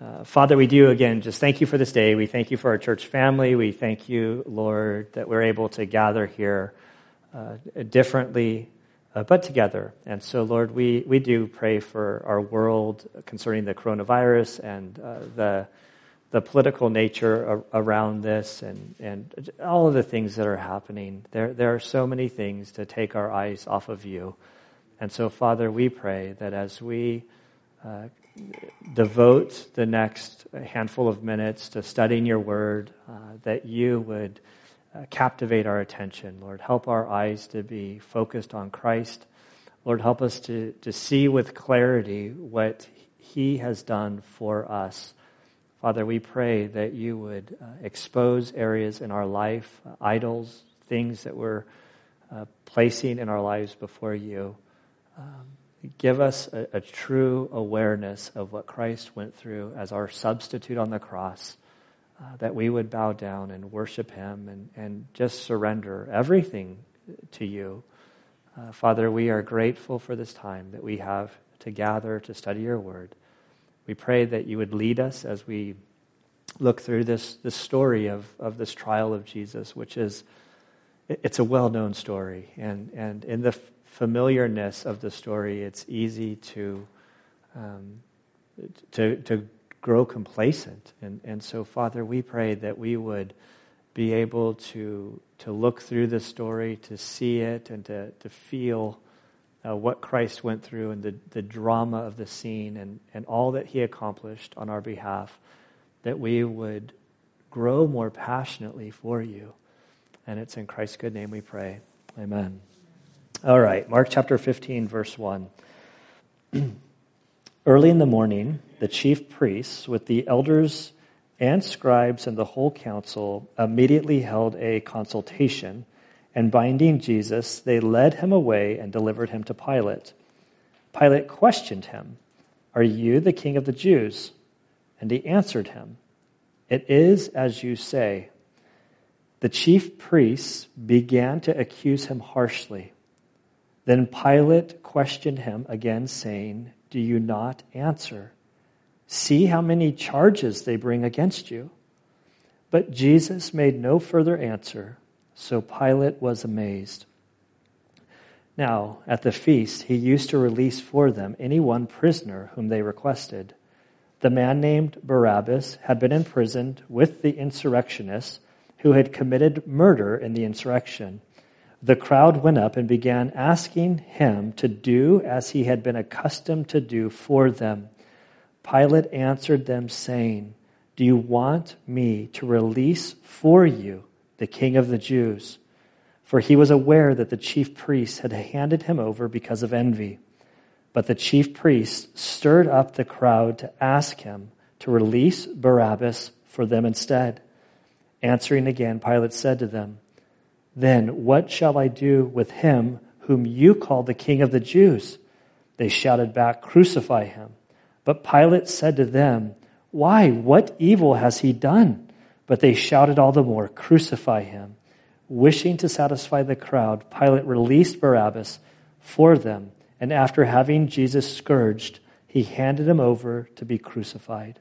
Uh, Father, we do again just thank you for this day. We thank you for our church family. We thank you, Lord, that we're able to gather here uh, differently, uh, but together. And so, Lord, we, we do pray for our world concerning the coronavirus and uh, the, the political nature around this and, and all of the things that are happening. There, there are so many things to take our eyes off of you. And so, Father, we pray that as we uh, devote the next handful of minutes to studying your word, uh, that you would uh, captivate our attention. Lord, help our eyes to be focused on Christ. Lord, help us to, to see with clarity what he has done for us. Father, we pray that you would uh, expose areas in our life, uh, idols, things that we're uh, placing in our lives before you. Um, give us a, a, true awareness of what Christ went through as our substitute on the cross, uh, that we would bow down and worship him and, and just surrender everything to you. Uh, Father, we are grateful for this time that we have to gather to study your word. We pray that you would lead us as we look through this, this story of, of this trial of Jesus, which is it's a well-known story. And, and in the familiarness of the story, it's easy to, um, to, to grow complacent. And, and so, Father, we pray that we would be able to, to look through the story, to see it, and to, to feel uh, what Christ went through and the, the drama of the scene and, and all that he accomplished on our behalf, that we would grow more passionately for you. And it's in Christ's good name we pray. Amen. All right, Mark chapter 15, verse 1. Early in the morning, the chief priests, with the elders and scribes and the whole council, immediately held a consultation, and binding Jesus, they led him away and delivered him to Pilate. Pilate questioned him, Are you the king of the Jews? And he answered him, It is as you say. The chief priests began to accuse him harshly. Then Pilate questioned him again, saying, Do you not answer? See how many charges they bring against you. But Jesus made no further answer, so Pilate was amazed. Now, at the feast, he used to release for them any one prisoner whom they requested. The man named Barabbas had been imprisoned with the insurrectionists who had committed murder in the insurrection the crowd went up and began asking him to do as he had been accustomed to do for them. Pilate answered them, saying, Do you want me to release for you the king of the Jews? For he was aware that the chief priests had handed him over because of envy. But the chief priests stirred up the crowd to ask him to release Barabbas for them instead. Answering again, Pilate said to them, then what shall I do with him whom you call the king of the Jews? They shouted back, Crucify him. But Pilate said to them, Why? What evil has he done? But they shouted all the more, Crucify him. Wishing to satisfy the crowd, Pilate released Barabbas for them, and after having Jesus scourged, he handed him over to be crucified.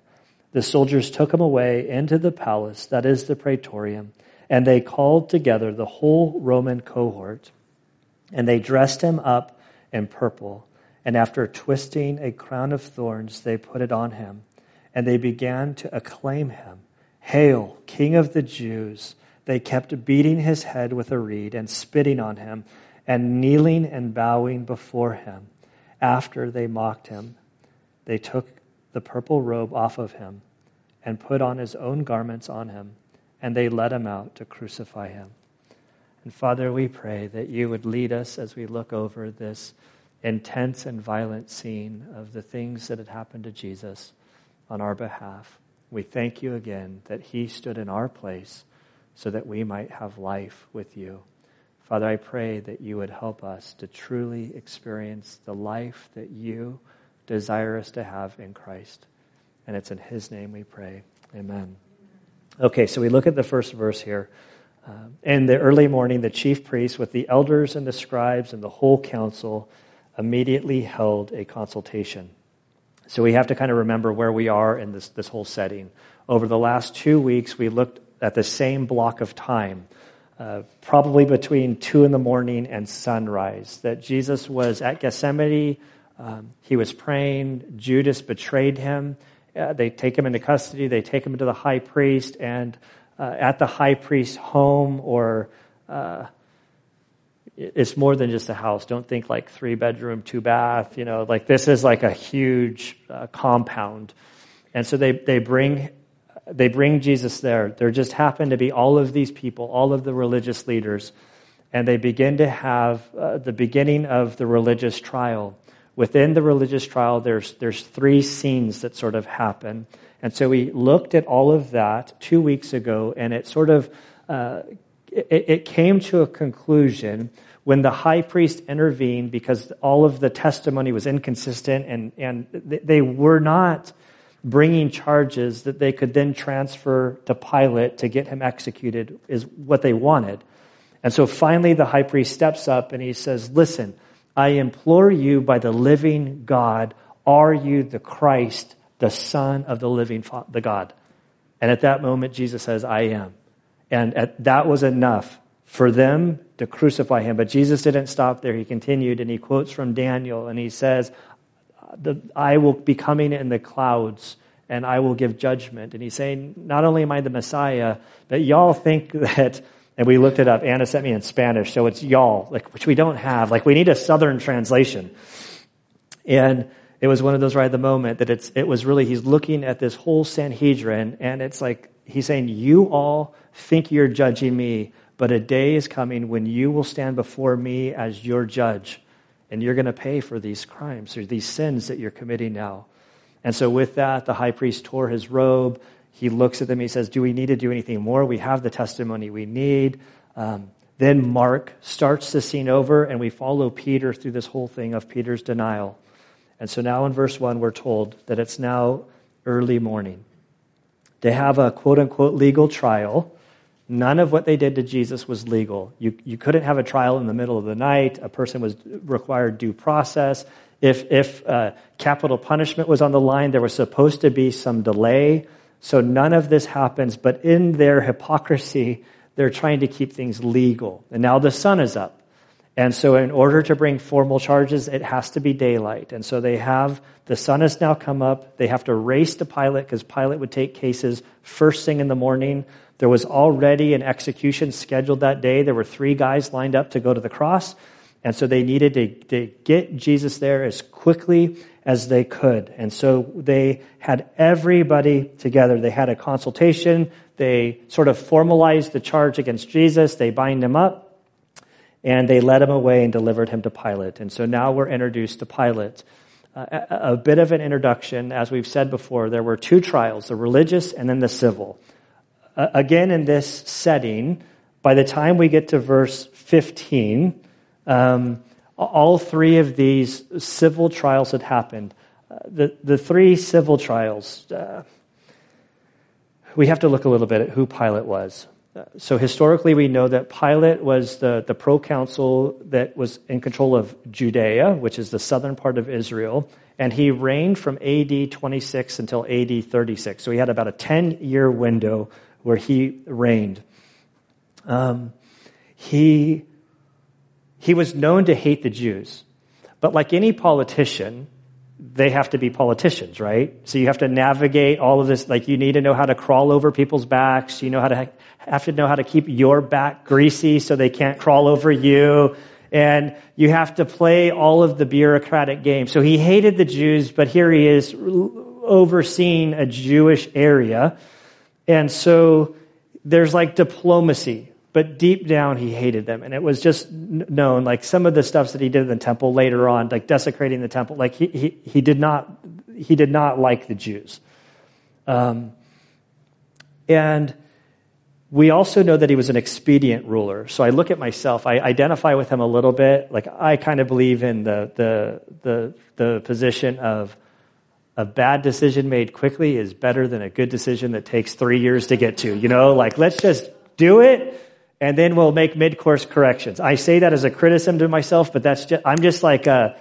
The soldiers took him away into the palace, that is the praetorium and they called together the whole Roman cohort, and they dressed him up in purple. And after twisting a crown of thorns, they put it on him. And they began to acclaim him Hail, King of the Jews! They kept beating his head with a reed and spitting on him and kneeling and bowing before him. After they mocked him, they took the purple robe off of him and put on his own garments on him and they led him out to crucify him. And Father, we pray that you would lead us as we look over this intense and violent scene of the things that had happened to Jesus on our behalf. We thank you again that he stood in our place so that we might have life with you. Father, I pray that you would help us to truly experience the life that you desire us to have in Christ. And it's in his name we pray. Amen. Okay, so we look at the first verse here. Uh, in the early morning, the chief priests, with the elders and the scribes and the whole council, immediately held a consultation. So we have to kind of remember where we are in this, this whole setting. Over the last two weeks, we looked at the same block of time, uh, probably between two in the morning and sunrise, that Jesus was at Gethsemane. Um, he was praying. Judas betrayed him. Uh, they take him into custody. They take him to the high priest, and uh, at the high priest's home or uh, it's more than just a house. Don't think like three bedroom, two bath. You know, like this is like a huge uh, compound, and so they they bring they bring Jesus there. There just happen to be all of these people, all of the religious leaders, and they begin to have uh, the beginning of the religious trial. Within the religious trial, there's there's three scenes that sort of happen, and so we looked at all of that two weeks ago, and it sort of uh, it, it came to a conclusion when the high priest intervened because all of the testimony was inconsistent and, and they were not bringing charges that they could then transfer to Pilate to get him executed, is what they wanted. And so finally, the high priest steps up and he says, Listen, I implore you by the living God, are you the Christ, the Son of the living the God? And at that moment, Jesus says, I am. And at, that was enough for them to crucify him. But Jesus didn't stop there. He continued and he quotes from Daniel and he says, I will be coming in the clouds and I will give judgment. And he's saying, not only am I the Messiah, but y'all think that, and we looked it up, Anna sent me in Spanish, so it's y'all, like, which we don't have. Like, we need a southern translation. And it was one of those right at the moment that it's, it was really, he's looking at this whole Sanhedrin and it's like, he's saying, you all think you're judging me, but a day is coming when you will stand before me as your judge, and you're going to pay for these crimes or these sins that you're committing now. And so, with that, the high priest tore his robe. He looks at them. He says, Do we need to do anything more? We have the testimony we need. Um, then Mark starts the scene over, and we follow Peter through this whole thing of Peter's denial. And so now in verse 1, we're told that it's now early morning. They have a quote unquote legal trial. None of what they did to Jesus was legal. You, you couldn't have a trial in the middle of the night. A person was required due process. If, if uh, capital punishment was on the line, there was supposed to be some delay. So none of this happens, but in their hypocrisy, they're trying to keep things legal. And now the sun is up. And so, in order to bring formal charges, it has to be daylight. And so, they have the sun has now come up. They have to race to Pilate because Pilate would take cases first thing in the morning. There was already an execution scheduled that day. There were three guys lined up to go to the cross. And so they needed to, to get Jesus there as quickly as they could. And so they had everybody together. They had a consultation. They sort of formalized the charge against Jesus. They bind him up and they led him away and delivered him to Pilate. And so now we're introduced to Pilate. Uh, a, bit of an introduction. As we've said before, there were two trials, the religious and then the civil uh, again in this setting, by the time we get to verse 15, um, all three of these civil trials had happened. Uh, the, the three civil trials, uh, we have to look a little bit at who Pilate was. Uh, so historically, we know that Pilate was the, the proconsul that was in control of Judea, which is the southern part of Israel, and he reigned from AD 26 until AD 36. So he had about a 10 year window where he reigned. Um, he, he was known to hate the Jews. But like any politician, they have to be politicians, right? So you have to navigate all of this. Like you need to know how to crawl over people's backs. You know how to have to know how to keep your back greasy so they can't crawl over you. And you have to play all of the bureaucratic games. So he hated the Jews, but here he is overseeing a Jewish area. And so there's like diplomacy, but deep down he hated them. And it was just known, like some of the stuff that he did in the temple later on, like desecrating the temple, like he, he, he did not, he did not like the Jews. Um, and we also know that he was an expedient ruler. So I look at myself, I identify with him a little bit. Like I kind of believe in the, the, the, the position of a bad decision made quickly is better than a good decision that takes three years to get to. You know, like let's just do it and then we'll make mid-course corrections. I say that as a criticism to myself, but that's just, I'm just like, uh,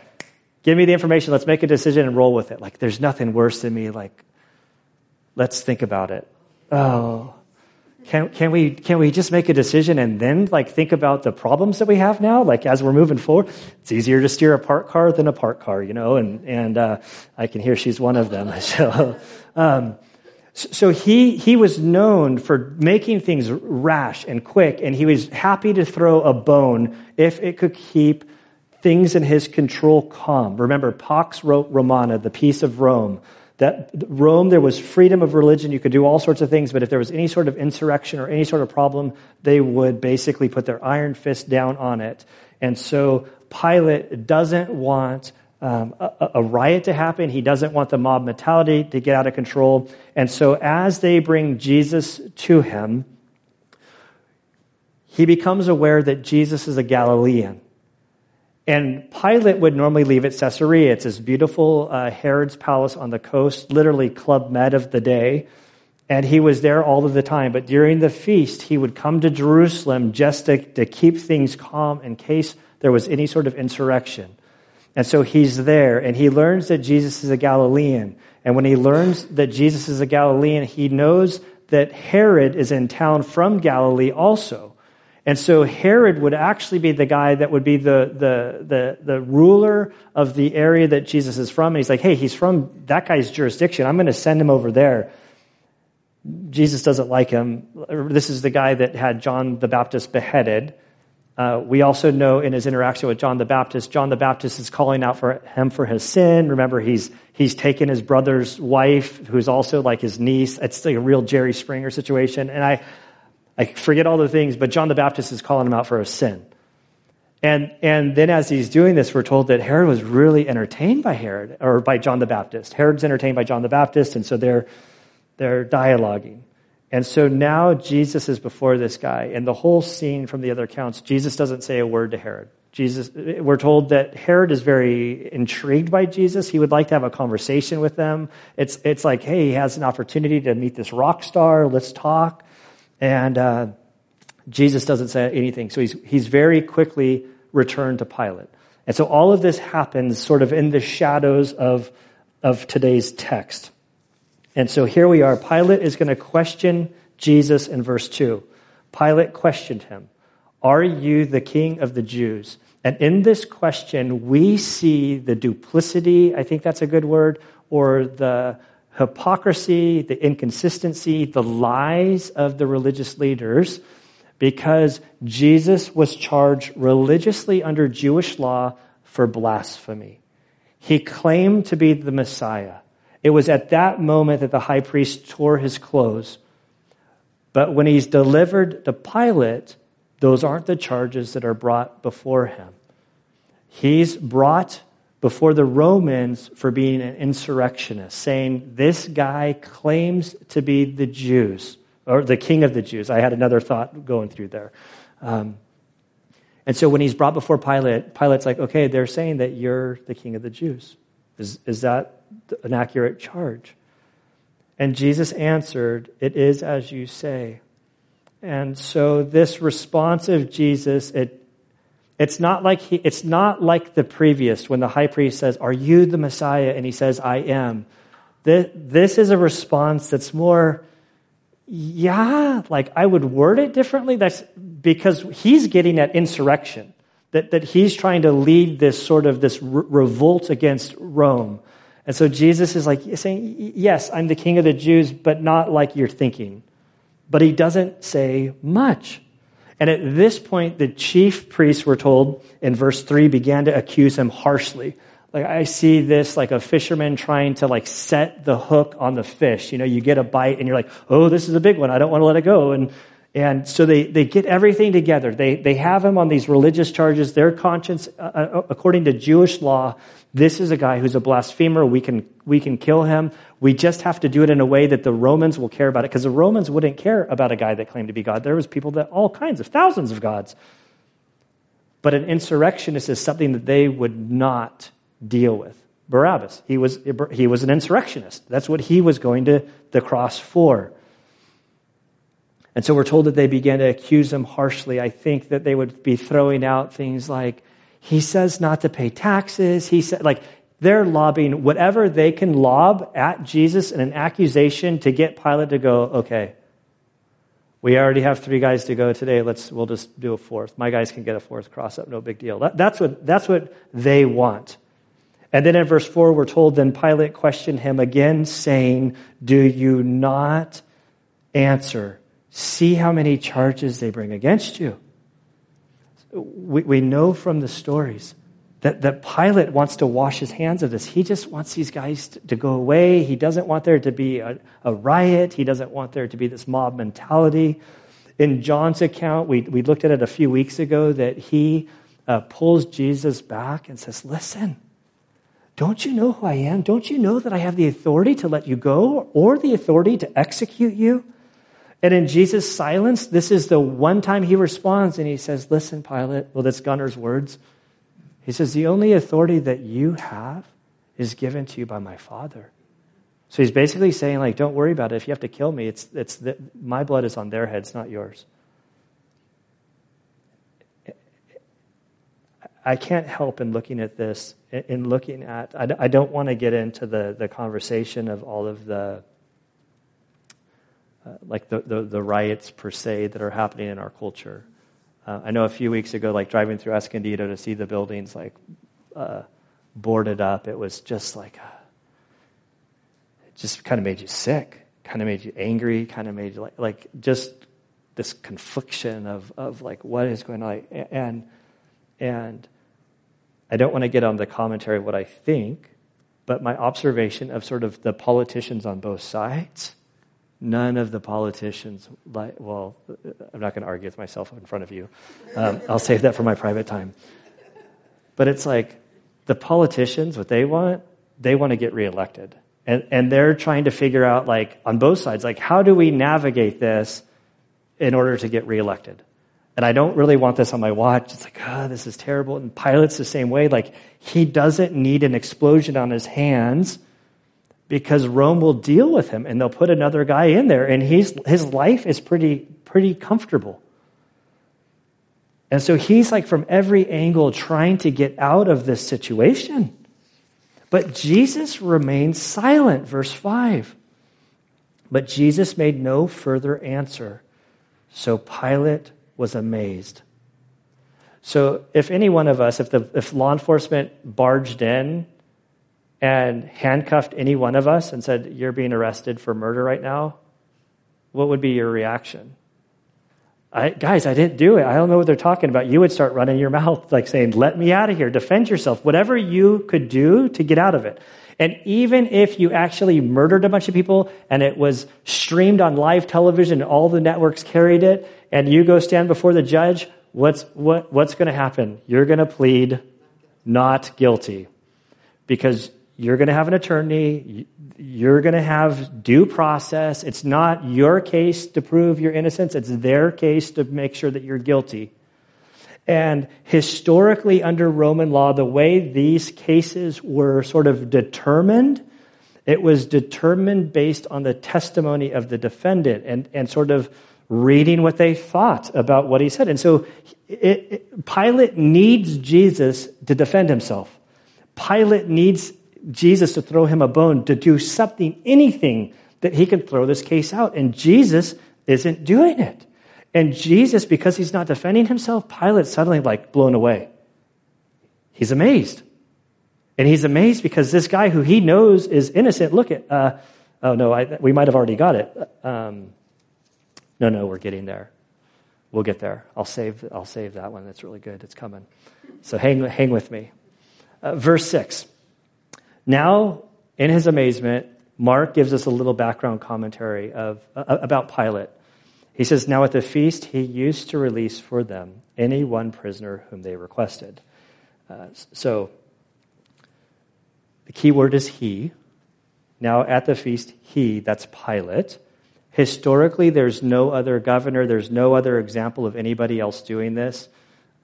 Give me the information. Let's make a decision and roll with it. Like, there's nothing worse than me. Like, let's think about it. Oh, can, can we can we just make a decision and then like think about the problems that we have now like as we're moving forward it's easier to steer a parked car than a parked car you know and and uh, i can hear she's one of them so um, so he he was known for making things rash and quick and he was happy to throw a bone if it could keep things in his control calm remember pax wrote romana the peace of rome that Rome, there was freedom of religion. You could do all sorts of things, but if there was any sort of insurrection or any sort of problem, they would basically put their iron fist down on it. And so Pilate doesn't want um, a, a, riot to happen. He doesn't want the mob mentality to get out of control. And so as they bring Jesus to him, he becomes aware that Jesus is a Galilean. And Pilate would normally leave at Caesarea. It's this beautiful uh, Herod's palace on the coast, literally Club Med of the day. And he was there all of the time. But during the feast, he would come to Jerusalem just to, to keep things calm in case there was any sort of insurrection. And so he's there and he learns that Jesus is a Galilean. And when he learns that Jesus is a Galilean, he knows that Herod is in town from Galilee also. And so Herod would actually be the guy that would be the, the, the, the, ruler of the area that Jesus is from. And he's like, hey, he's from that guy's jurisdiction. I'm going to send him over there. Jesus doesn't like him. This is the guy that had John the Baptist beheaded. Uh, we also know in his interaction with John the Baptist, John the Baptist is calling out for him for his sin. Remember, he's he's taken his brother's wife, who's also like his niece. It's like a real Jerry Springer situation. And I, I forget all the things, but John the Baptist is calling him out for his sin. And, and then as he's doing this, we're told that Herod was really entertained by Herod, or by John the Baptist. Herod's entertained by John the Baptist, and so they're, they're dialoguing. And so now Jesus is before this guy, and the whole scene from the other accounts, Jesus doesn't say a word to Herod. Jesus, we're told that Herod is very intrigued by Jesus. He would like to have a conversation with them. It's, it's like, hey, he has an opportunity to meet this rock star. Let's talk. And uh, Jesus doesn't say anything. So he's, he's very quickly returned to Pilate. And so all of this happens sort of in the shadows of, of today's text. And so here we are. Pilate is going to question Jesus in verse 2. Pilate questioned him, Are you the king of the Jews? And in this question, we see the duplicity, I think that's a good word, or the hypocrisy, the inconsistency, the lies of the religious leaders because Jesus was charged religiously under Jewish law for blasphemy. He claimed to be the Messiah. It was at that moment that the high priest tore his clothes. But when he's delivered to Pilate, those aren't the charges that are brought before him. He's brought before the Romans for being an insurrectionist, saying, This guy claims to be the Jews, or the king of the Jews. I had another thought going through there. Um, and so when he's brought before Pilate, Pilate's like, Okay, they're saying that you're the king of the Jews. Is, is that an accurate charge? And Jesus answered, It is as you say. And so this response of Jesus, it it's not like he, it's not like the previous when the high priest says, "Are you the Messiah?" and he says, "I am." This, this is a response that's more, yeah, like I would word it differently. That's because he's getting at insurrection. That, that he's trying to lead this sort of this re- revolt against Rome. And so Jesus is like saying, yes, I'm the king of the Jews, but not like you're thinking. But he doesn't say much. And at this point, the chief priests, were told in verse 3, began to accuse him harshly. Like I see this like a fisherman trying to like set the hook on the fish. You know, you get a bite and you're like, oh, this is a big one. I don't want to let it go. And and so they, they get everything together. They, they have him on these religious charges. Their conscience, uh, uh according to Jewish law, this is a guy who's a blasphemer. We can, we can kill him. We just have to do it in a way that the Romans will care about it because the Romans wouldn't care about a guy that claimed to be God. There was people that all kinds of thousands of gods. But an insurrectionist is something that they would not deal with. Barabbas, he was, he was an insurrectionist. That's what he was going to the cross for. And so we're told that they began to accuse him harshly. I think that they would be throwing out things like, He says not to pay taxes. He said, like, they're lobbing whatever they can lob at Jesus in an accusation to get Pilate to go, okay, we already have three guys to go today. Let's, we'll just do a fourth. My guys can get a fourth cross up, no big deal. That, that's, what, that's what they want. And then in verse 4, we're told, then Pilate questioned him again, saying, Do you not answer? See how many charges they bring against you. We, we know from the stories that, that Pilate wants to wash his hands of this. He just wants these guys to, to go away. He doesn't want there to be a, a, riot. He doesn't want there to be this mob mentality. In John's account, we, we looked at it a few weeks ago, that he uh, pulls Jesus back and says, Listen, don't you know who I am? Don't you know that I have the authority to let you go or the authority to execute you? And in Jesus' silence, this is the one time he responds and he says, Listen, Pilate. Well, that's Gunner's words. He says, The only authority that you have is given to you by my Father. So he's basically saying, like, don't worry about it. If you have to kill me, it's, it's the, my blood is on their heads, not yours. I can't help in looking at this, in looking at, I don't want to get into the, the conversation of all of the, uh, like the, the, the riots per se that are happening in our culture. Uh, I know a few weeks ago, like driving through Escondido to see the buildings like uh, boarded up, it was just like, uh, it just kind of made you sick, kind of made you angry, kind of made you like, like just this confliction of, of like what is going on. And, and I don't want to get on the commentary of what I think, but my observation of sort of the politicians on both sides None of the politicians, like, well, I'm not going to argue with myself in front of you. Um, I'll save that for my private time. But it's like the politicians, what they want, they want to get reelected. And, and they're trying to figure out, like, on both sides, like, how do we navigate this in order to get reelected? And I don't really want this on my watch. It's like, oh, this is terrible. And Pilate's the same way. Like, he doesn't need an explosion on his hands because Rome will deal with him and they'll put another guy in there and he's, his life is pretty, pretty comfortable. And so he's like from every angle trying to get out of this situation. But Jesus remained silent, verse 5. But Jesus made no further answer. So Pilate was amazed. So if any one of us, if, the, if law enforcement barged in and handcuffed any one of us and said, You're being arrested for murder right now, what would be your reaction? I, guys, I didn't do it. I don't know what they're talking about. You would start running your mouth, like saying, Let me out of here. Defend yourself. Whatever you could do to get out of it. And even if you actually murdered a bunch of people and it was streamed on live television, all the networks carried it, and you go stand before the judge, what's, what, what's going to happen? You're going to plead not guilty because you're going to have an attorney. You're going to have due process. It's not your case to prove your innocence. It's their case to make sure that you're guilty. And historically, under Roman law, the way these cases were sort of determined, it was determined based on the testimony of the defendant and, and sort of reading what they thought about what he said. And so it, it, Pilate needs Jesus to defend himself. Pilate needs Jesus to throw him a bone, to do something, anything that he can throw this case out. And Jesus isn't doing it. And Jesus, because he's not defending himself, Pilate's suddenly like blown away. He's amazed. And he's amazed because this guy who he knows is innocent, look at, uh, oh no, I, we might have already got it. Um, no, no, we're getting there. We'll get there. I'll save, I'll save that one. That's really good. It's coming. So hang, hang with me. Uh, verse 6. Now, in his amazement, Mark gives us a little background commentary of, uh, about Pilate. He says, Now at the feast, he used to release for them any one prisoner whom they requested. Uh, so, the key word is he. Now at the feast, he, that's Pilate. Historically, there's no other governor, there's no other example of anybody else doing this.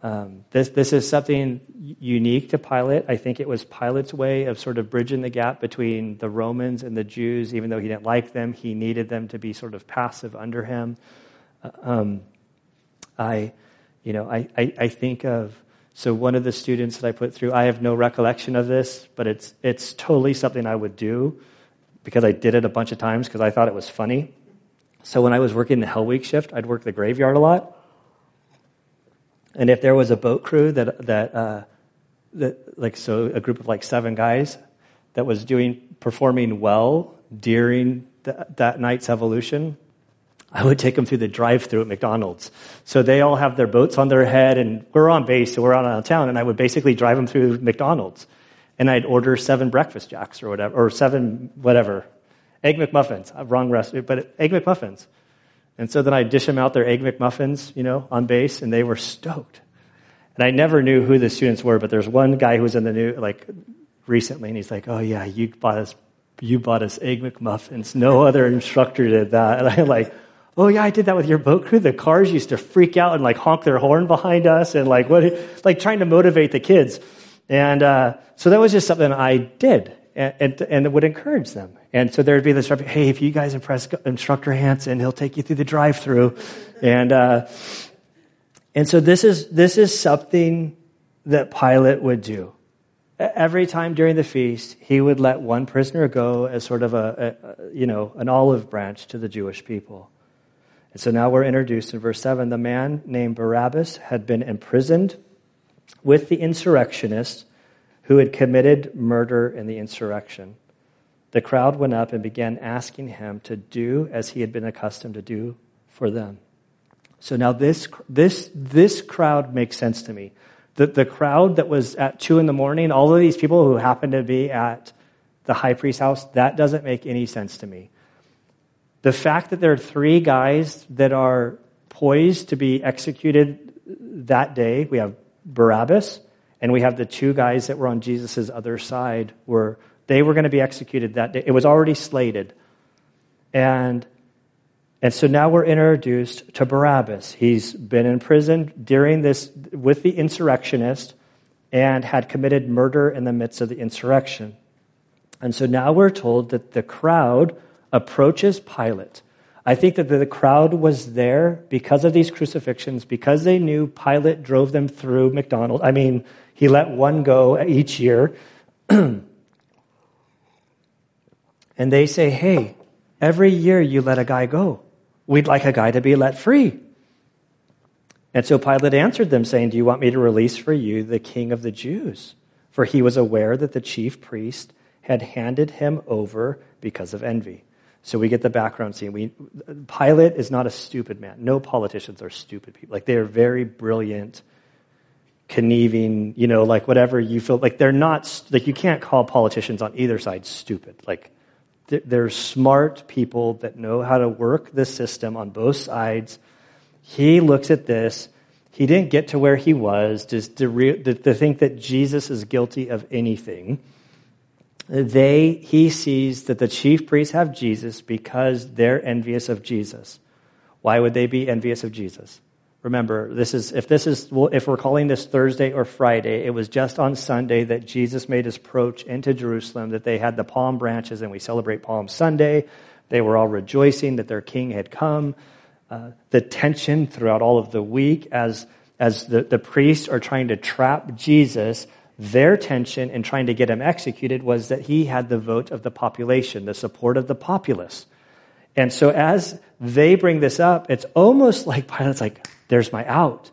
Um, this, this is something unique to Pilate. I think it was Pilate's way of sort of bridging the gap between the Romans and the Jews. Even though he didn't like them, he needed them to be sort of passive under him. Uh, um, I, you know, I, I, I, think of So one of the students that I put through, I have no recollection of this, but it's it's totally something I would do because I did it a bunch of times because I thought it was funny. So when I was working the Hell Week shift, I'd work the graveyard a lot. And if there was a boat crew that that uh, that like so a group of like seven guys that was doing performing well during the, that night's evolution, I would take them through the drive-through at McDonald's. So they all have their boats on their head, and we're on base, so we're out of town, and I would basically drive them through McDonald's, and I'd order seven breakfast jacks or whatever, or seven whatever, egg McMuffins. Uh, wrong recipe, but egg McMuffins. And so then I'd dish them out their egg McMuffins, you know, on base, and they were stoked. And I never knew who the students were, but there's one guy who was in the new, like, recently, and he's like, "Oh yeah, you bought us, you bought us egg McMuffins. No other instructor did that." And I'm like, "Oh yeah, I did that with your boat crew. The cars used to freak out and like honk their horn behind us, and like what, like trying to motivate the kids." And uh, so that was just something I did, and, and, and would encourage them. And so there'd be this, hey, if you guys impress instructor Hanson, he'll take you through the drive-through, and uh, and so this is this is something that Pilate would do every time during the feast, he would let one prisoner go as sort of a, a, you know, an olive branch to the Jewish people. And so now we're introduced in verse 7. The man named Barabbas had been imprisoned with the insurrectionists who had committed murder in the insurrection. The crowd went up and began asking him to do as he had been accustomed to do for them. So now this, this, this crowd makes sense to me the, the crowd that was at two in the morning, all of these people who happened to be at the high priest's house, that doesn't make any sense to me. The fact that there are three guys that are poised to be executed that day, we have Barabbas, and we have the two guys that were on Jesus' other side, were they were going to be executed that day. It was already slated. And and so now we're introduced to Barabbas. He's been in prison during this with the insurrectionist and had committed murder in the midst of the insurrection. And so now we're told that the crowd approaches Pilate. I think that the crowd was there because of these crucifixions, because they knew Pilate drove them through McDonald's. I mean, he let one go each year. and they say, hey, every year you let a guy go. We'd like a guy to be let free. And so Pilate answered them, saying, Do you want me to release for you the king of the Jews? For he was aware that the chief priest had handed him over because of envy. So we get the background scene. We, Pilate is not a stupid man. No politicians are stupid people. Like they are very brilliant, conniving, you know, like whatever you feel. Like they're not, like you can't call politicians on either side stupid. Like they're smart people that know how to work the system on both sides. He looks at this. He didn't get to where he was just to, re- to think that Jesus is guilty of anything. They, he sees that the chief priests have Jesus because they're envious of Jesus. Why would they be envious of Jesus? Remember, this is if this is if we're calling this Thursday or Friday, it was just on Sunday that Jesus made his approach into Jerusalem, that they had the palm branches and we celebrate Palm Sunday. They were all rejoicing that their king had come. Uh, the tension throughout all of the week as as the, the priests are trying to trap Jesus, their tension in trying to get him executed was that he had the vote of the population, the support of the populace. And so as they bring this up, it's almost like Pilate's like, there's my out.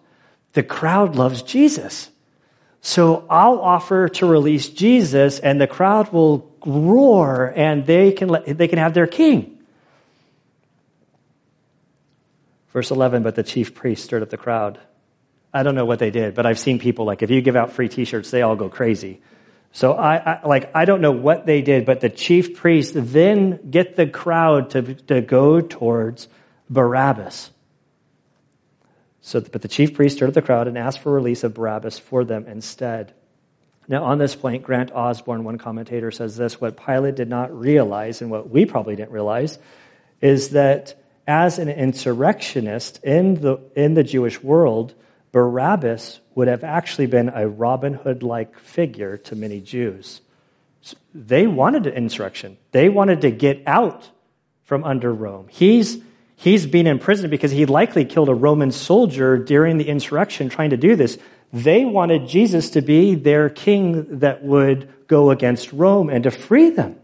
The crowd loves Jesus. So I'll offer to release Jesus and the crowd will roar and they can, let, they can have their king. Verse 11, but the chief priest stirred up the crowd. I don't know what they did, but I've seen people like, if you give out free t-shirts, they all go crazy. So I, I, like I don't know what they did, but the chief priest then get the crowd to, to go towards Barabbas. So, but the chief priest stirred up the crowd and asked for release of Barabbas for them instead. Now, on this point, Grant Osborne, one commentator, says this what Pilate did not realize, and what we probably didn't realize, is that as an insurrectionist in the, in the Jewish world, Barabbas would have actually been a Robin Hood like figure to many Jews. They wanted an insurrection, they wanted to get out from under Rome. He's, he's been in prison because he likely killed a Roman soldier during the insurrection trying to do this. They wanted Jesus to be their king that would go against Rome and to free them.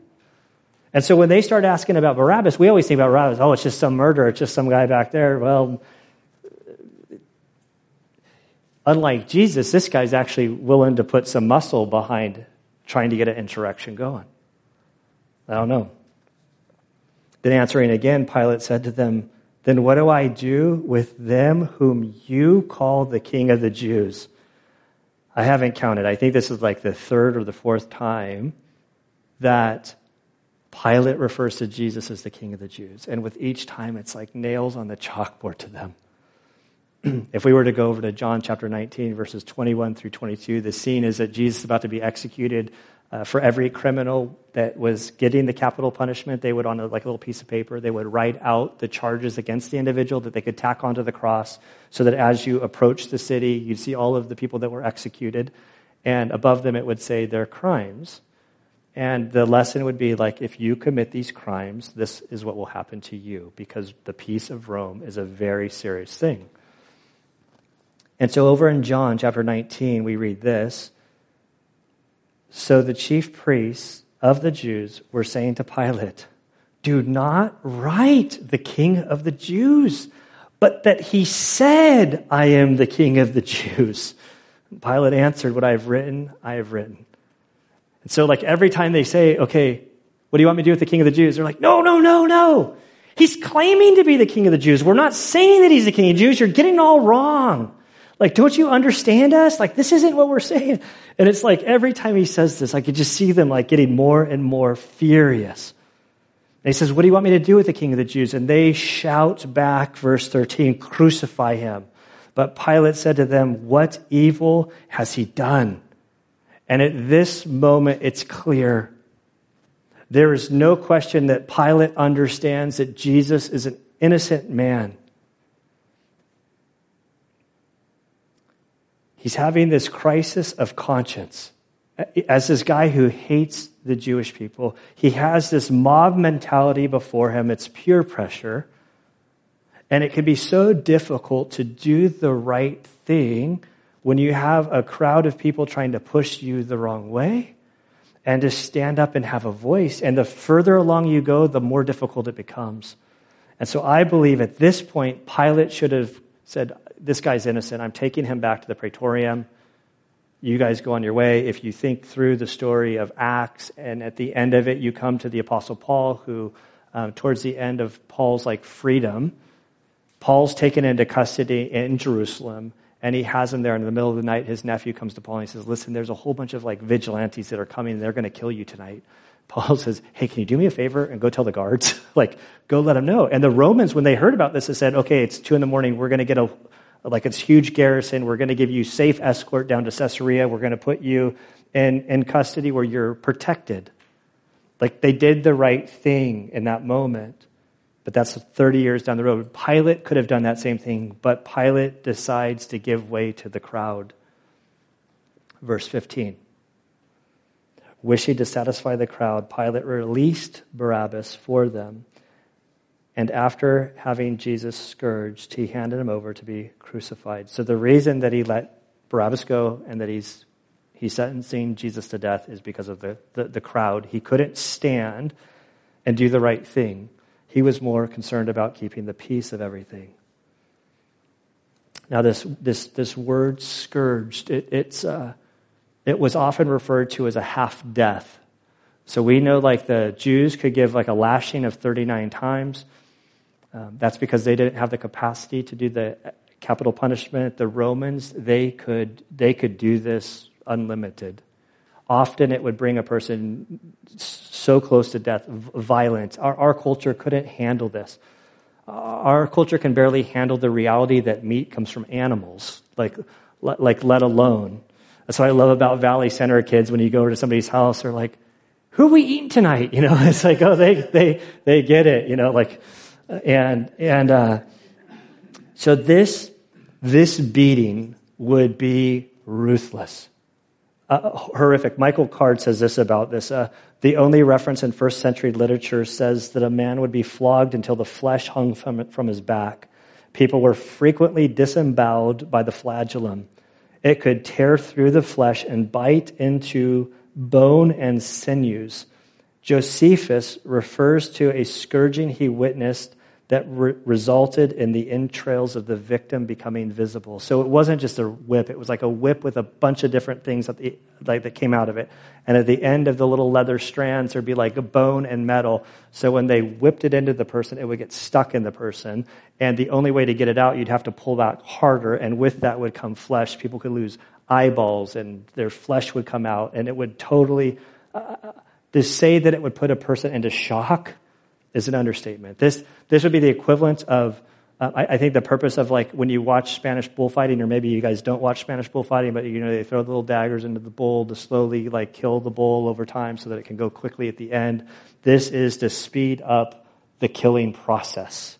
And so when they start asking about Barabbas, we always think about Barabbas, oh, it's just some murderer, it's just some guy back there. Well, unlike Jesus, this guy's actually willing to put some muscle behind trying to get an insurrection going. I don't know. Then answering again, Pilate said to them, Then what do I do with them whom you call the king of the Jews? I haven't counted. I think this is like the third or the fourth time that Pilate refers to Jesus as the king of the Jews. And with each time, it's like nails on the chalkboard to them. if we were to go over to John chapter 19, verses 21 through 22, the scene is that Jesus is about to be executed uh, for every criminal that was getting the capital punishment, they would, on a, like a little piece of paper, they would write out the charges against the individual that they could tack onto the cross so that as you approach the city, you'd see all of the people that were executed. And above them, it would say their crimes. And the lesson would be like, if you commit these crimes, this is what will happen to you, because the peace of Rome is a very serious thing. And so over in John chapter 19, we read this. So the chief priests of the Jews were saying to Pilate, Do not write the king of the Jews, but that he said, I am the king of the Jews. Pilate answered, What I have written, I have written. And so, like, every time they say, Okay, what do you want me to do with the king of the Jews? They're like, No, no, no, no. He's claiming to be the king of the Jews. We're not saying that he's the king of the Jews. You're getting all wrong. Like, don't you understand us? Like, this isn't what we're saying. And it's like every time he says this, I could just see them like getting more and more furious. And he says, What do you want me to do with the king of the Jews? And they shout back, verse 13, crucify him. But Pilate said to them, What evil has he done? And at this moment, it's clear. There is no question that Pilate understands that Jesus is an innocent man. He's having this crisis of conscience. As this guy who hates the Jewish people, he has this mob mentality before him. It's peer pressure. And it can be so difficult to do the right thing when you have a crowd of people trying to push you the wrong way and to stand up and have a voice. And the further along you go, the more difficult it becomes. And so I believe at this point, Pilate should have said, This guy's innocent. I'm taking him back to the praetorium. You guys go on your way. If you think through the story of Acts, and at the end of it, you come to the Apostle Paul, who, um, towards the end of Paul's like freedom, Paul's taken into custody in Jerusalem, and he has him there. And in the middle of the night, his nephew comes to Paul and he says, "Listen, there's a whole bunch of like vigilantes that are coming. and They're going to kill you tonight." Paul says, Hey, can you do me a favor and go tell the guards? like, go let them know. And the Romans, when they heard about this, they said, Okay, it's two in the morning. We're going to get a, like, it's huge garrison. We're going to give you safe escort down to Caesarea. We're going to put you in, in custody where you're protected. Like, they did the right thing in that moment. But that's 30 years down the road. Pilate could have done that same thing, but Pilate decides to give way to the crowd. Verse 15. Wishing to satisfy the crowd, Pilate released Barabbas for them. And after having Jesus scourged, he handed him over to be crucified. So the reason that he let Barabbas go and that he's, he's sentencing Jesus to death is because of the, the, the crowd. He couldn't stand and do the right thing. He was more concerned about keeping the peace of everything. Now, this, this, this word scourged, it, it's, uh, it was often referred to as a half death. So we know like the Jews could give like a lashing of 39 times. Um, that's because they didn't have the capacity to do the capital punishment. The Romans, they could, they could do this unlimited. Often it would bring a person so close to death, violent. Our, our culture couldn't handle this. Our culture can barely handle the reality that meat comes from animals, like, like let alone that's what I love about Valley Center kids. When you go to somebody's house, they're like, "Who are we eating tonight?" You know, it's like, oh, they they they get it. You know, like, and and uh, so this this beating would be ruthless, uh, horrific. Michael Card says this about this. Uh, the only reference in first century literature says that a man would be flogged until the flesh hung from, from his back. People were frequently disemboweled by the flagellum It could tear through the flesh and bite into bone and sinews. Josephus refers to a scourging he witnessed that re- resulted in the entrails of the victim becoming visible. So it wasn't just a whip, it was like a whip with a bunch of different things that, the, like, that came out of it. And at the end of the little leather strands, there'd be like a bone and metal. So when they whipped it into the person, it would get stuck in the person. And the only way to get it out, you'd have to pull back harder. And with that would come flesh. People could lose eyeballs and their flesh would come out. And it would totally, uh, uh to say that it would put a person into shock is an understatement. This, this would be the equivalent of, uh, I, I, think the purpose of like when you watch Spanish bullfighting, or maybe you guys don't watch Spanish bullfighting, but you know, they throw the little daggers into the bull to slowly like kill the bull over time so that it can go quickly at the end. This is to speed up the killing process.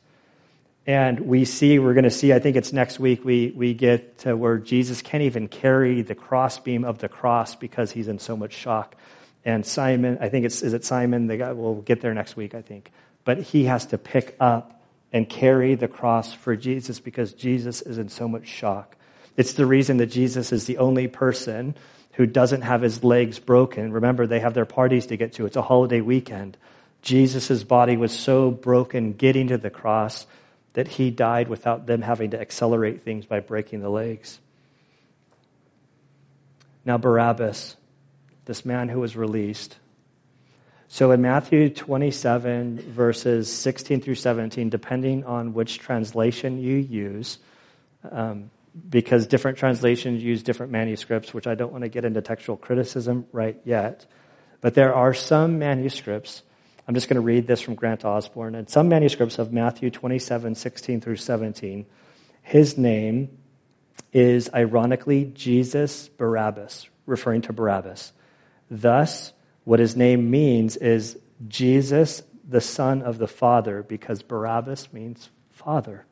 And we see, we're going to see, I think it's next week, we, we get to where Jesus can't even carry the crossbeam of the cross because he's in so much shock. And Simon, I think it's, is it Simon? The guy, we'll get there next week, I think but he has to pick up and carry the cross for Jesus because Jesus is in so much shock. It's the reason that Jesus is the only person who doesn't have his legs broken. Remember, they have their parties to get to. It's a holiday weekend. Jesus' body was so broken getting to the cross that he died without them having to accelerate things by breaking the legs. Now, Barabbas, this man who was released, so in Matthew 27, verses 16 through 17, depending on which translation you use, um, because different translations use different manuscripts, which I don't want to get into textual criticism right yet. But there are some manuscripts, I'm just going to read this from Grant Osborne, and some manuscripts of Matthew 27, 16 through 17, his name is ironically Jesus Barabbas, referring to Barabbas. Thus, what his name means is Jesus, the Son of the Father, because Barabbas means Father.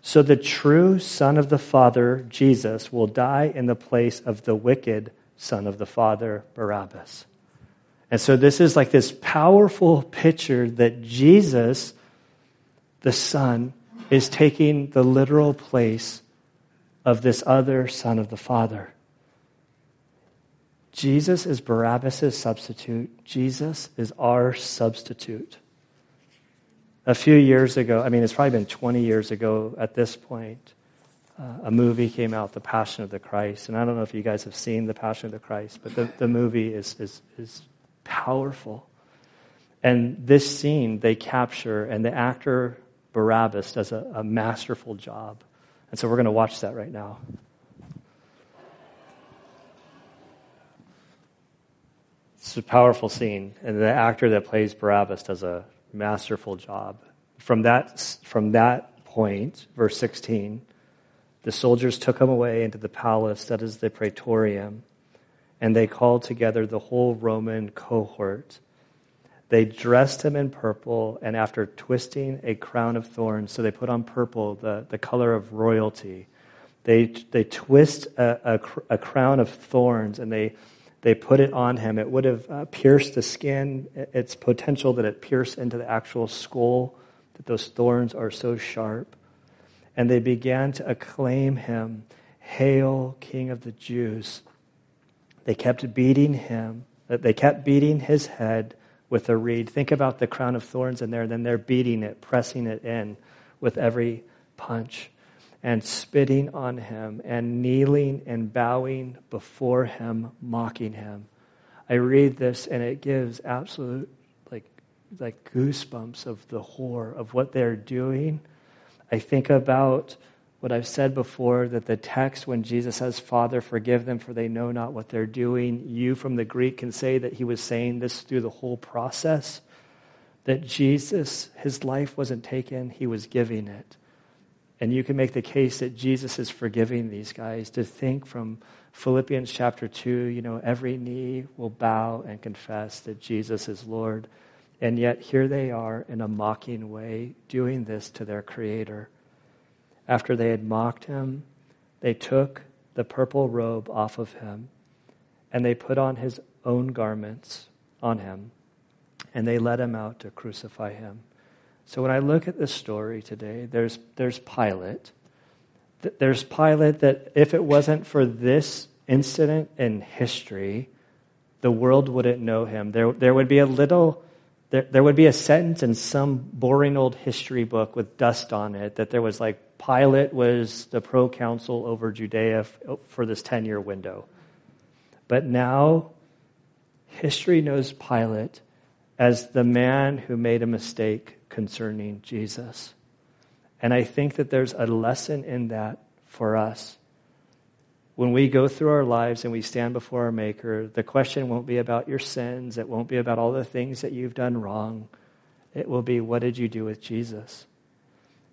So the true Son of the Father, Jesus, will die in the place of the wicked Son of the Father, Barabbas. And so this is like this powerful picture that Jesus, the Son, is taking the literal place of this other Son of the Father. Jesus is Barabbas' substitute. Jesus is our substitute. A few years ago, I mean, it's probably been 20 years ago at this point, uh, a movie came out, The Passion of the Christ. And I don't know if you guys have seen The Passion of the Christ, but the, the movie is, is, is powerful. And this scene they capture, and the actor Barabbas does a, a masterful job. And so we're going to watch that right now. It's a powerful scene, and the actor that plays Barabbas does a masterful job. From that, from that point, verse 16, the soldiers took him away into the palace, that is the praetorium, and they called together the whole Roman cohort. They dressed him in purple, and after twisting a crown of thorns, so they put on purple, the, the color of royalty, they, they twist a, a, a crown of thorns, and they they put it on him, it would have uh, pierced the skin. It's potential that it pierced into the actual skull, that those thorns are so sharp. And they began to acclaim him, Hail, King of the Jews. They kept beating him, uh, they kept beating his head with a reed. Think about the crown of thorns in there, then they're beating it, pressing it in with every punch and spitting on him and kneeling and bowing before him, mocking him. I read this and it gives absolute like like goosebumps of the horror of what they're doing. I think about what I've said before that the text when Jesus says, Father, forgive them for they know not what they're doing, you from the Greek can say that he was saying this through the whole process. That Jesus, his life wasn't taken, he was giving it. And you can make the case that Jesus is forgiving these guys to think from Philippians chapter 2, you know, every knee will bow and confess that Jesus is Lord. And yet here they are in a mocking way doing this to their Creator. After they had mocked him, they took the purple robe off of him and they put on his own garments on him and they led him out to crucify him. So when I look at this story today, there's, there's Pilate, There's Pilate that if it wasn't for this incident in history, the world wouldn't know him. There, there would be a little, there, there would be a sentence in some boring old history book with dust on it that there was like, Pilate was the proconsul over Judea for this 10 year window. But now, history knows Pilate as the man who made a mistake concerning Jesus. And I think that there's a lesson in that for us. When we go through our lives and we stand before our Maker, the question won't be about your sins. It won't be about all the things that you've done wrong. It will be, what did you do with Jesus?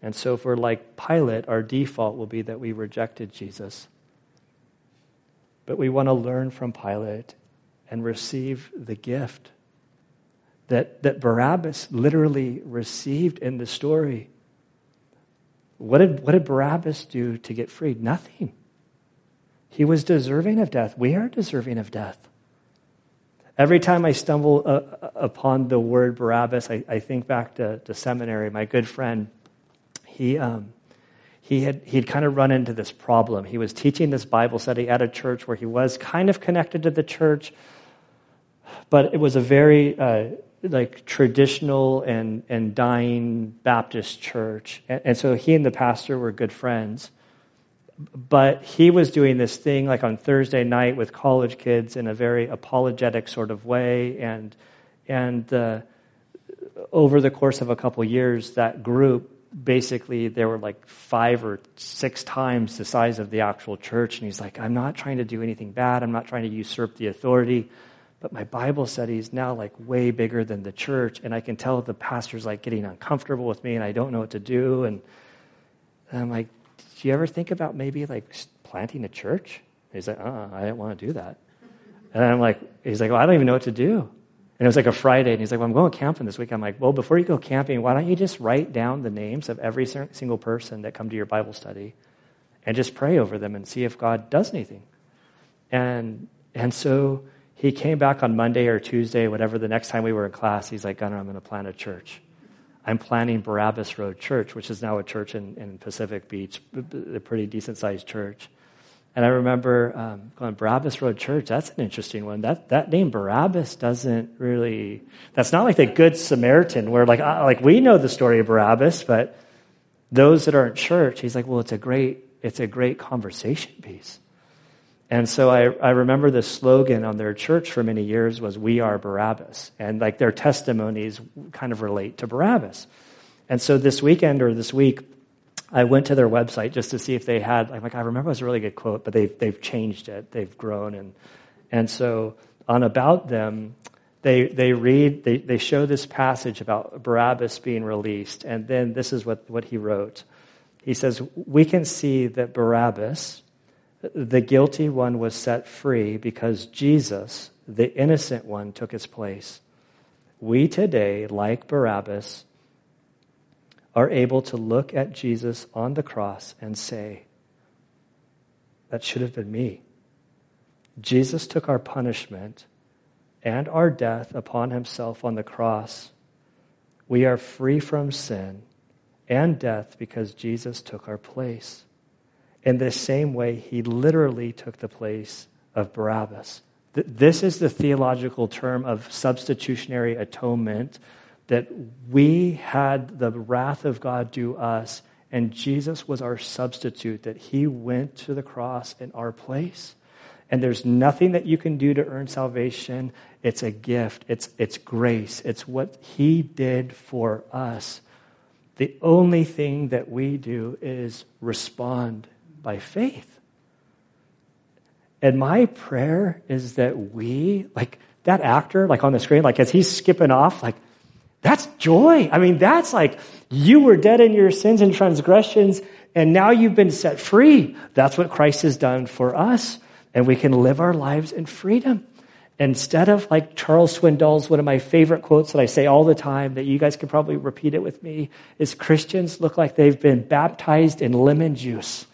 And so, we're like Pilate, our default will be that we rejected Jesus. But we want to learn from Pilate and receive the gift that, that Barabbas literally received in the story. What did, what did Barabbas do to get freed? Nothing. He was deserving of death. We are deserving of death. Every time I stumble uh, upon the word Barabbas, I, I think back to, to, seminary. My good friend, he, um, he had he'd kind of run into this problem. He was teaching this Bible study at a church where he was kind of connected to the church, but it was a very uh, like traditional and, and dying Baptist church. And, and, so he and the pastor were good friends. But he was doing this thing like on Thursday night with college kids in a very apologetic sort of way. And, and uh, over the course of a couple years, that group basically there were like five or six times the size of the actual church. And he's like, I'm not trying to do anything bad, I'm not trying to usurp the authority but my Bible study is now like way bigger than the church, and I can tell the pastor's like getting uncomfortable with me, and I don't know what to do. And, and I'm like, do you ever think about maybe like planting a church? He's like, uh, I didn't want to do that. And I'm like, he's like, well, I don't even know what to do. And it was like a Friday, and he's like, well, I'm going camping this week. I'm like, well, before you go camping, why don't you just write down the names of every single person that come to your Bible study, and just pray over them and see if God does anything. And and so he came back on Monday or Tuesday, whatever, the next time we were in class. He's like, Gunnar, I'm going to plant a church. I'm planning Barabbas Road Church, which is now a church in, in Pacific Beach, a pretty decent sized church. And I remember um, going, Barabbas Road Church, that's an interesting one. That, that name Barabbas doesn't really, that's not like the Good Samaritan, where like, like we know the story of Barabbas, but those that are in church, he's like, well, it's a great, it's a great conversation piece. And so I, I remember the slogan on their church for many years was, We are Barabbas. And like their testimonies kind of relate to Barabbas. And so this weekend or this week, I went to their website just to see if they had, like, I remember it was a really good quote, but they've, they've changed it. They've grown. And, and so on About Them, they, they read, they, they show this passage about Barabbas being released. And then this is what, what he wrote. He says, We can see that Barabbas, the guilty one was set free because Jesus, the innocent one, took his place. We today, like Barabbas, are able to look at Jesus on the cross and say, That should have been me. Jesus took our punishment and our death upon himself on the cross. We are free from sin and death because Jesus took our place. In the same way, he literally took the place of Barabbas. This is the theological term of substitutionary atonement that we had the wrath of God due us, and Jesus was our substitute, that he went to the cross in our place. And there's nothing that you can do to earn salvation. It's a gift, it's, it's grace, it's what he did for us. The only thing that we do is respond by faith. And my prayer is that we, like that actor, like on the screen, like as he's skipping off, like that's joy. I mean, that's like you were dead in your sins and transgressions, and now you've been set free. That's what Christ has done for us, and we can live our lives in freedom. Instead of like Charles Swindoll's, one of my favorite quotes that I say all the time, that you guys can probably repeat it with me, is Christians look like they've been baptized in lemon juice.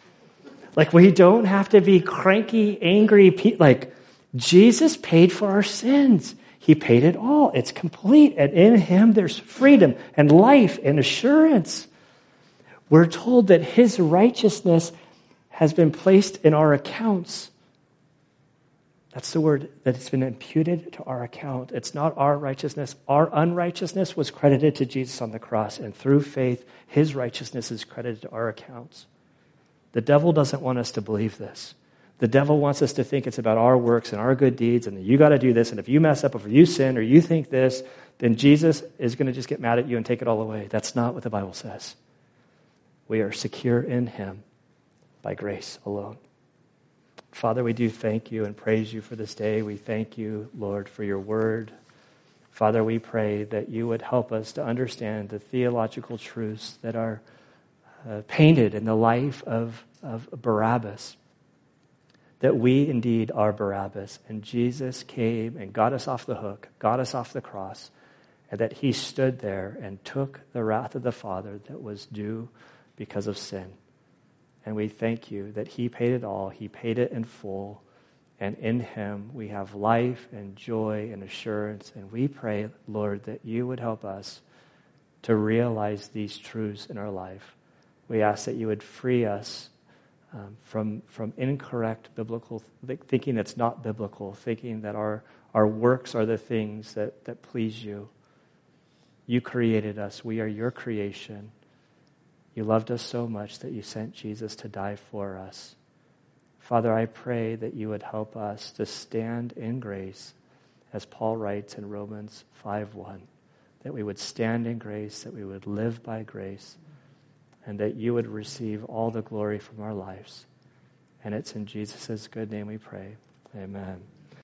Like, we don't have to be cranky, angry. Like, Jesus paid for our sins. He paid it all. It's complete. And in Him, there's freedom and life and assurance. We're told that His righteousness has been placed in our accounts. That's the word that it's been imputed to our account. It's not our righteousness. Our unrighteousness was credited to Jesus on the cross, and through faith, his righteousness is credited to our accounts. The devil doesn't want us to believe this. The devil wants us to think it's about our works and our good deeds, and that you got to do this, and if you mess up, or if you sin, or you think this, then Jesus is going to just get mad at you and take it all away. That's not what the Bible says. We are secure in him by grace alone. Father, we do thank you and praise you for this day. We thank you, Lord, for your word. Father, we pray that you would help us to understand the theological truths that are uh, painted in the life of, of Barabbas. That we indeed are Barabbas, and Jesus came and got us off the hook, got us off the cross, and that he stood there and took the wrath of the Father that was due because of sin. And we thank you that He paid it all. He paid it in full. And in Him we have life and joy and assurance. And we pray, Lord, that you would help us to realize these truths in our life. We ask that you would free us um, from, from incorrect biblical thinking that's not biblical, thinking that our, our works are the things that, that please you. You created us, we are your creation. You loved us so much that you sent Jesus to die for us. Father, I pray that you would help us to stand in grace, as Paul writes in Romans 5:1, that we would stand in grace, that we would live by grace, and that you would receive all the glory from our lives. And it's in Jesus' good name we pray. Amen.